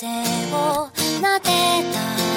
風を撫でた